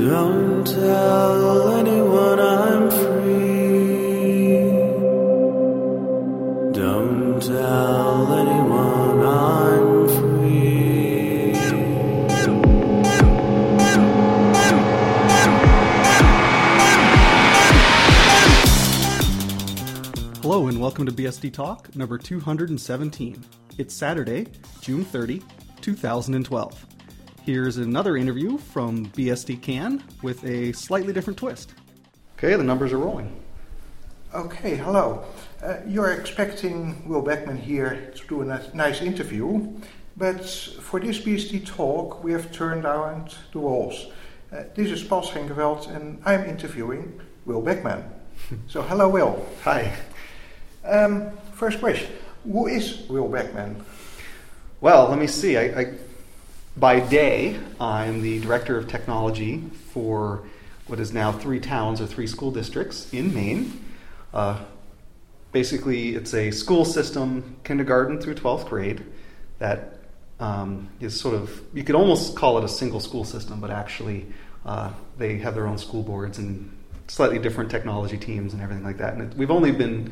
Don't tell anyone I'm free. Don't tell anyone I'm free. Hello and welcome to BSD Talk number 217. It's Saturday, June 30, 2012. Here's another interview from BSD Can with a slightly different twist. Okay, the numbers are rolling. Okay, hello. Uh, you're expecting Will Backman here to do a nice, interview, but for this BSD talk we have turned around the roles. Uh, this is Paul Schenkeveld and I'm interviewing Will Backman. so, hello, Will. Hi. Um, first question Who is Will Backman? Well, let me see. I, I, by day, I'm the director of technology for what is now three towns or three school districts in Maine. Uh, basically, it's a school system, kindergarten through 12th grade, that um, is sort of, you could almost call it a single school system, but actually, uh, they have their own school boards and slightly different technology teams and everything like that. And it, we've only been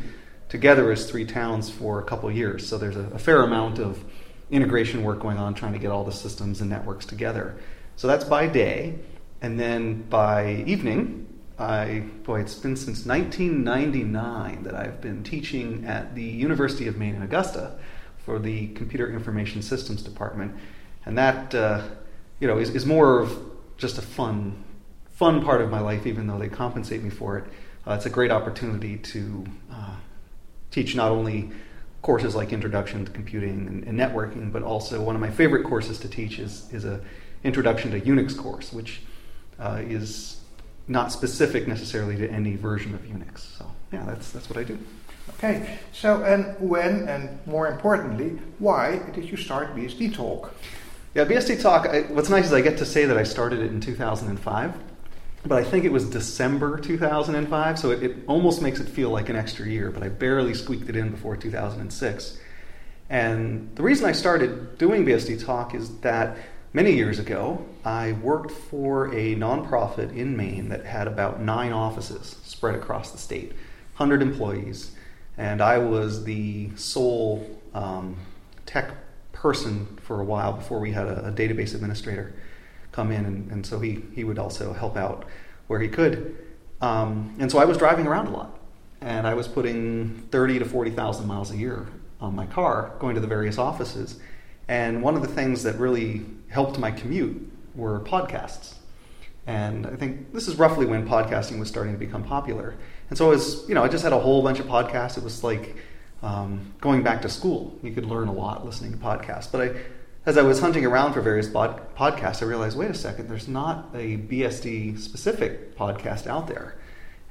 together as three towns for a couple years, so there's a, a fair amount of integration work going on trying to get all the systems and networks together. So that's by day. And then by evening, I, boy, it's been since 1999 that I've been teaching at the University of Maine in Augusta for the Computer Information Systems Department. And that, uh, you know, is, is more of just a fun, fun part of my life, even though they compensate me for it. Uh, it's a great opportunity to uh, teach not only courses like Introduction to Computing and, and, Networking, but also one of my favorite courses to teach is, is a Introduction to Unix course, which uh, is not specific necessarily to any version of Unix. So yeah, that's that's what I do. Okay, so and when and more importantly, why did you start BSD Talk? Yeah, BSD Talk. I, what's nice is I get to say that I started it in 2005 but I think it was December 2005, so it, it, almost makes it feel like an extra year, but I barely squeaked it in before 2006. And the reason I started doing BSD Talk is that many years ago, I worked for a nonprofit in Maine that had about nine offices spread across the state, 100 employees, and I was the sole um, tech person for a while before we had a, a database administrator come in, and, and so he, he would also help out where he could. Um, and so I was driving around a lot, and I was putting 30 to 40,000 miles a year on my car going to the various offices. And one of the things that really helped my commute were podcasts. And I think this is roughly when podcasting was starting to become popular. And so it was, you know, I just had a whole bunch of podcasts. It was like um, going back to school. You could learn a lot listening to podcasts. But I, as I was hunting around for various bod- podcasts, I realized, wait a second, there's not a BSD specific podcast out there.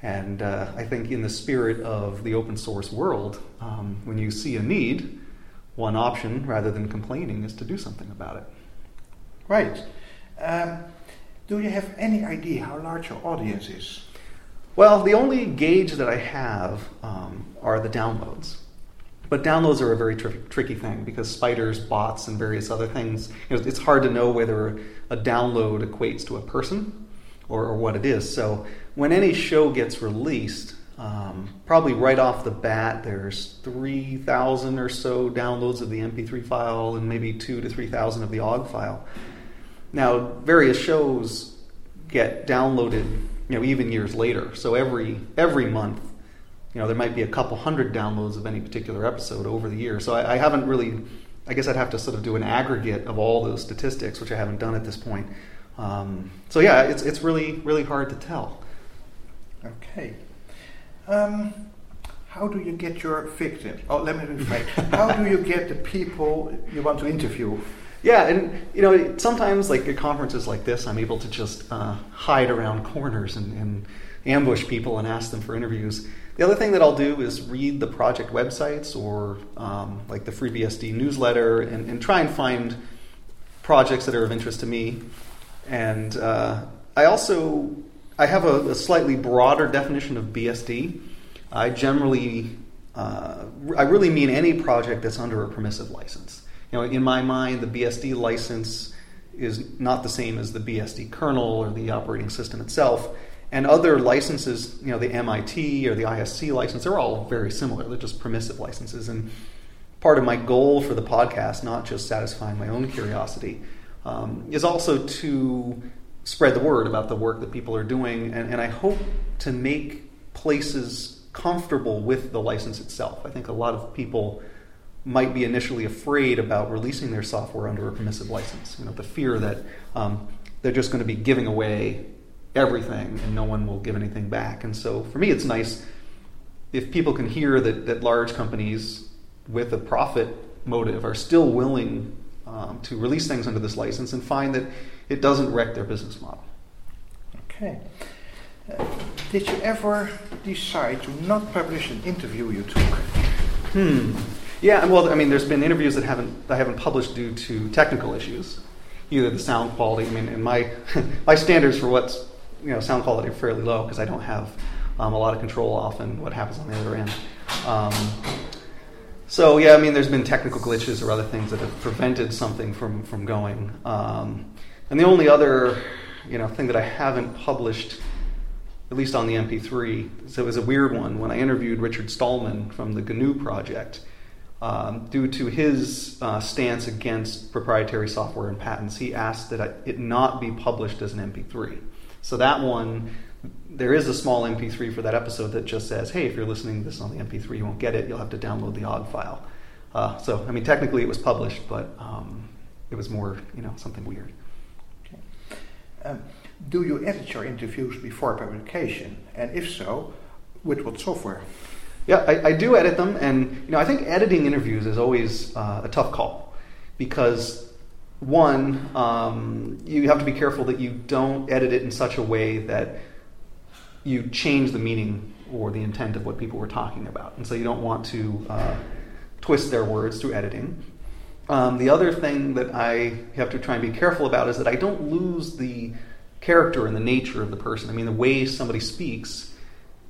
And uh, I think, in the spirit of the open source world, um, when you see a need, one option, rather than complaining, is to do something about it. Right. Um, do you have any idea how large your audience is? Well, the only gauge that I have um, are the downloads. But downloads are a very tr- tricky thing because spiders, bots, and various other things. You know, it's hard to know whether a download equates to a person or, or what it is. So when any show gets released, um, probably right off the bat, there's 3,000 or so downloads of the MP3 file and maybe two to 3,000 of the OGG file. Now, various shows get downloaded, you know, even years later. So every every month, you know, there might be a couple hundred downloads of any particular episode over the year. So I, I, haven't really, I guess I'd have to sort of do an aggregate of all those statistics, which I haven't done at this point. Um, so yeah, it's, it's really, really hard to tell. Okay. Um, how do you get your victims? Oh, let me rephrase. how do you get the people you want to interview? Yeah, and you know, sometimes like at conferences like this, I'm able to just uh, hide around corners and, and ambush people and ask them for interviews. The other thing that I'll do is read the project websites or um, like the FreeBSD newsletter and, and, try and find projects that are of interest to me. And uh, I also I have a, a, slightly broader definition of BSD. I generally uh, I really mean any project that's under a permissive license. You know, in my mind, the BSD license is not the same as the BSD kernel or the operating system itself. And other licenses, you know, the MIT or the ISC license, they're all very similar. They're just permissive licenses. And part of my goal for the podcast, not just satisfying my own curiosity, um, is also to spread the word about the work that people are doing. And, and I hope to make places comfortable with the license itself. I think a lot of people might be initially afraid about releasing their software under a permissive license. You know, the fear that um, they're just going to be giving away everything and no one will give anything back. And so for me, it's nice if people can hear that, that large companies with a profit motive are still willing um, to release things under this license and find that it doesn't wreck their business model. Okay. Uh, did you ever decide to not publish an interview you took? Hmm. Yeah, well, I mean, there's been interviews that haven't that I haven't published due to technical issues, either the sound quality. I mean, and my my standards for what's you know sound quality are fairly low because I don't have um, a lot of control often what happens on the other end. Um, so yeah, I mean, there's been technical glitches or other things that have prevented something from from going. Um, and the only other you know thing that I haven't published, at least on the MP3, so it was a weird one when I interviewed Richard Stallman from the GNU project. Um, due to his uh, stance against proprietary software and patents, he asked that it not be published as an MP3. So that one, there is a small MP3 for that episode that just says, "Hey, if you're listening to this on the MP3, you won't get it. You'll have to download the OGG file." Uh, so, I mean, technically it was published, but um, it was more, you know, something weird. Okay. Um, do you edit your interviews before publication? And if so, with what software? Yeah, I, I, do edit them, and you know I think editing interviews is always uh, a tough call because one, um, you have to be careful that you don't edit it in such a way that you change the meaning or the intent of what people were talking about, and so you don't want to uh, twist their words through editing. Um, the other thing that I have to try and be careful about is that I don't lose the character and the nature of the person. I mean, the way somebody speaks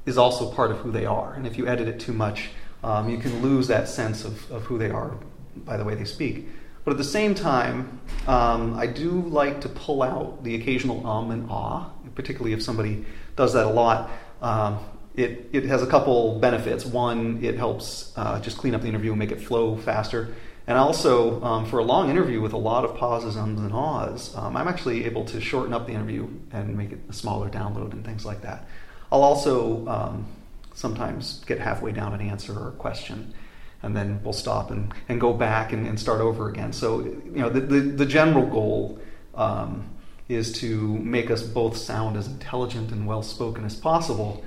is also part of who they are. And if you edit it too much, um, you can lose that sense of, of who they are by the way they speak. But at the same time, um, I do like to pull out the occasional um and ah, particularly if somebody does that a lot. Um, it, it has a couple benefits. One, it helps uh, just clean up the interview and make it flow faster. And also, um, for a long interview with a lot of pauses, ums, and ahs, um, I'm actually able to shorten up the interview and make it a smaller download and things like that. I'll also um, sometimes get halfway down an answer or a question, and then we'll stop and, and go back and, and start over again. So, you know, the, the, the general goal um, is to make us both sound as intelligent and well spoken as possible.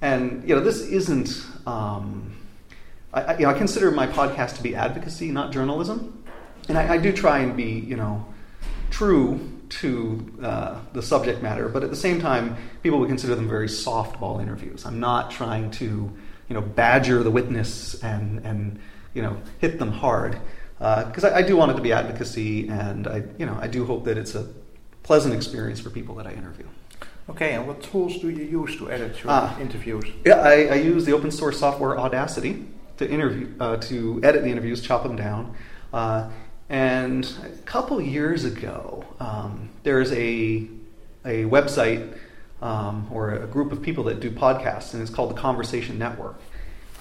And, you know, this isn't, um, I, you know, I consider my podcast to be advocacy, not journalism. And I, I do try and be, you know, true to uh, the subject matter, but at the same time, people would consider them very softball interviews. I'm not trying to, you know, badger the witness and and you know hit them hard because uh, I, I, do want it to be advocacy, and I you know I do hope that it's a pleasant experience for people that I interview. Okay, and what tools do you use to edit your uh, interviews? Yeah, I, I, use the open source software Audacity to interview uh, to edit the interviews, chop them down. And a couple years ago, um, there's a, a website um, or a group of people that do podcasts, and it's called the Conversation Network.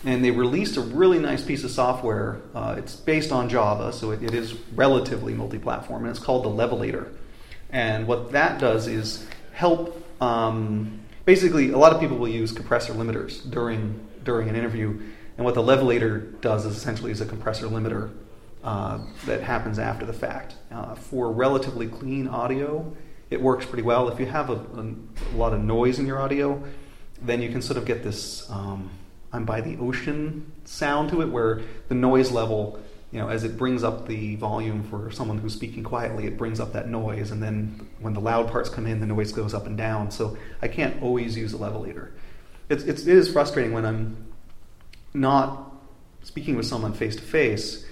And they released a really nice piece of software. Uh, it's based on Java, so it, it is relatively multi platform, and it's called the Levelator. And what that does is help. Um, basically, a lot of people will use compressor limiters during, during an interview, and what the Levelator does is essentially is a compressor limiter uh, that happens after the fact. Uh, for relatively clean audio, it works pretty well. If you have a, a, a, lot of noise in your audio, then you can sort of get this um, I'm by the ocean sound to it, where the noise level, you know, as it brings up the volume for someone who's speaking quietly, it brings up that noise, and then when the loud parts come in, the noise goes up and down. So I can't always use a levelator. It's, it's, it is frustrating when I'm not speaking with someone face to face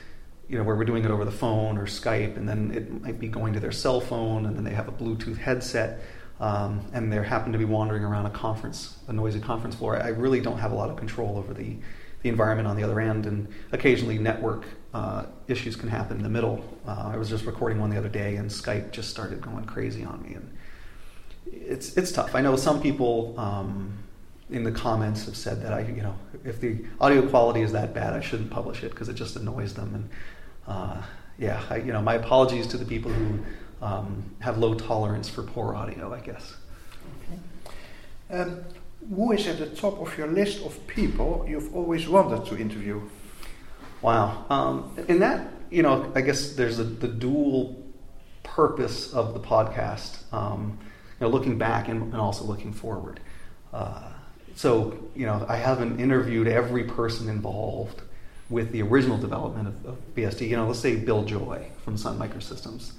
you know, where we're doing it over the phone or Skype, and then it might be going to their cell phone, and then they have a Bluetooth headset, um, and they happen to be wandering around a conference, a noisy conference floor. I really don't have a lot of control over the, the environment on the other end, and occasionally network uh, issues can happen in the middle. Uh, I was just recording one the other day, and Skype just started going crazy on me, and it's it's tough. I know some people um, in the comments have said that I, you know, if the audio quality is that bad, I shouldn't publish it because it just annoys them. And uh, yeah, I, you know, my apologies to the people who um, have low tolerance for poor audio. I guess. Okay. Um, who is at the top of your list of people you've always wanted to interview? Wow. Um, in that, you know, I guess there's a, the dual purpose of the podcast. Um, you know, looking back and, and also looking forward. Uh, so, you know, I haven't interviewed every person involved with the original development of, of BSD. You know, let's say Bill Joy from Sun Microsystems,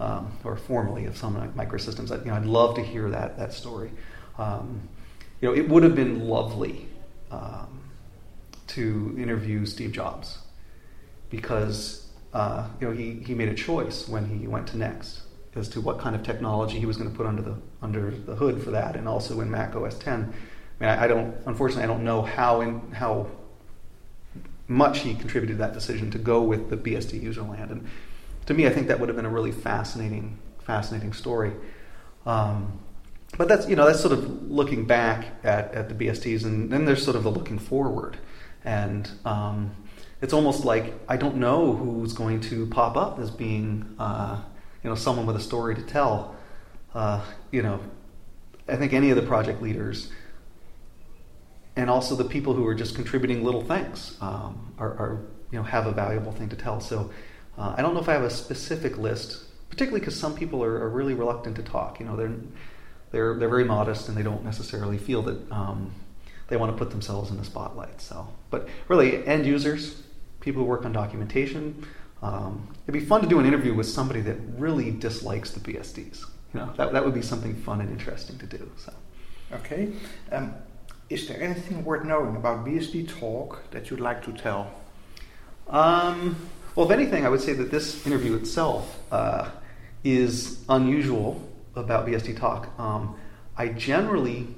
um, or formerly of Sun Microsystems. I, you know, I'd love to hear that that story. Um, you know, it would have been lovely um, to interview Steve Jobs because uh, you know he, he made a choice when he went to Next as to what kind of technology he was going to put under the under the hood for that, and also in Mac OS 10. I mean, I, I don't unfortunately I don't know how in, how much he contributed to that decision to go with the BSD userland, and to me, I think that would have been a really fascinating fascinating story. Um, but that's you know that's sort of looking back at, at the BSDs, and then there's sort of the looking forward, and um, it's almost like I don't know who's going to pop up as being uh, you know someone with a story to tell. Uh, you know, I think any of the project leaders and also the people who are just contributing little things um, are, are, you know have a valuable thing to tell. So uh, I don't know if I have a specific list, particularly because some people are, are, really reluctant to talk. You know, they're they're they're very modest and they don't necessarily feel that um, they want to put themselves in the spotlight. So, but really, end users, people who work on documentation, um, it'd be fun to do an interview with somebody that really dislikes the BSDs. You know, that, that would be something fun and interesting to do. So. Okay. Is there anything worth knowing about BSD Talk that you'd like to tell? Um, well, if anything, I would say that this interview itself uh, is unusual about BSD Talk. Um, I generally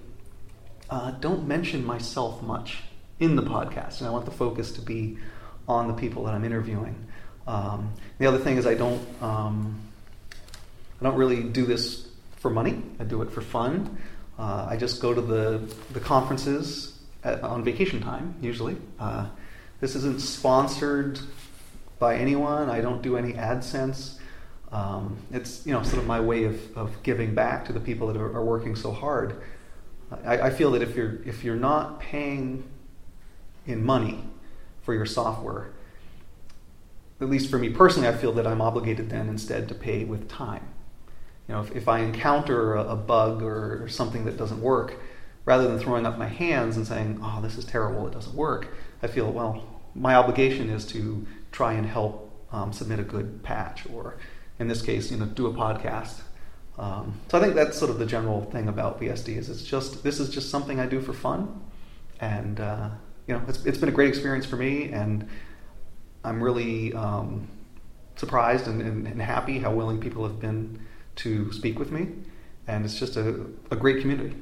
uh, don't mention myself much in the podcast, and I want the focus to be on the people that I'm interviewing. Um, the other thing is I don't um, I don't really do this for money. I do it for fun. Uh, I just go to the the conferences at, on vacation time usually. Uh, this isn't sponsored by anyone. I don't do any AdSense. Um, it's you know sort of my way of, of giving back to the people that are, are working so hard. I, I, feel that if you're if you're not paying in money for your software, at least for me personally, I feel that I'm obligated then instead to pay with time. You know, if, if I encounter a, a bug or, or something that doesn't work, rather than throwing up my hands and saying, "Oh, this is terrible, it doesn't work," I feel well. My obligation is to try and help um, submit a good patch, or in this case, you know, do a podcast. Um, so I think that's sort of the general thing about BSD is it's just this is just something I do for fun, and uh, you know, it's it's been a great experience for me, and I'm really um, surprised and, and, and, happy how willing people have been to speak with me, and it's just a, a great community.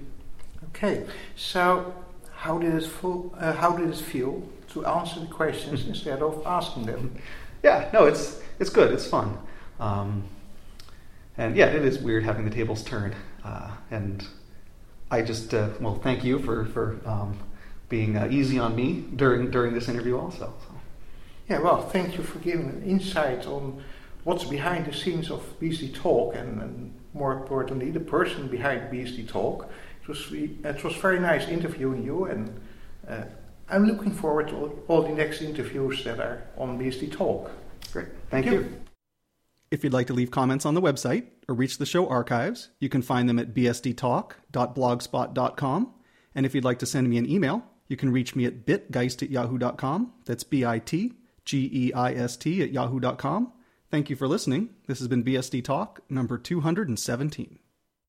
Okay, so how did it feel? Uh, how did it feel to answer the questions instead of asking them? Yeah, no, it's it's good. It's fun, um, and yeah, it is weird having the tables turn. Uh, and I just uh, well, thank you for for um, being uh, easy on me during during this interview also. So. Yeah, well, thank you for giving an insight on what's behind the scenes of BSD Talk and, and more importantly, the person behind BSD Talk. It was, it was very nice interviewing you, and uh, I'm looking forward to all, all, the next interviews that are on BSD Talk. Great. Thank, Thank you. you. If you'd like to leave comments on the website or reach the show archives, you can find them at bsdtalk.blogspot.com. And if you'd like to send me an email, you can reach me at bitgeist at yahoo.com. That's B I T G E I S T at yahoo.com. Thank you for listening. This has been BSD Talk number 217.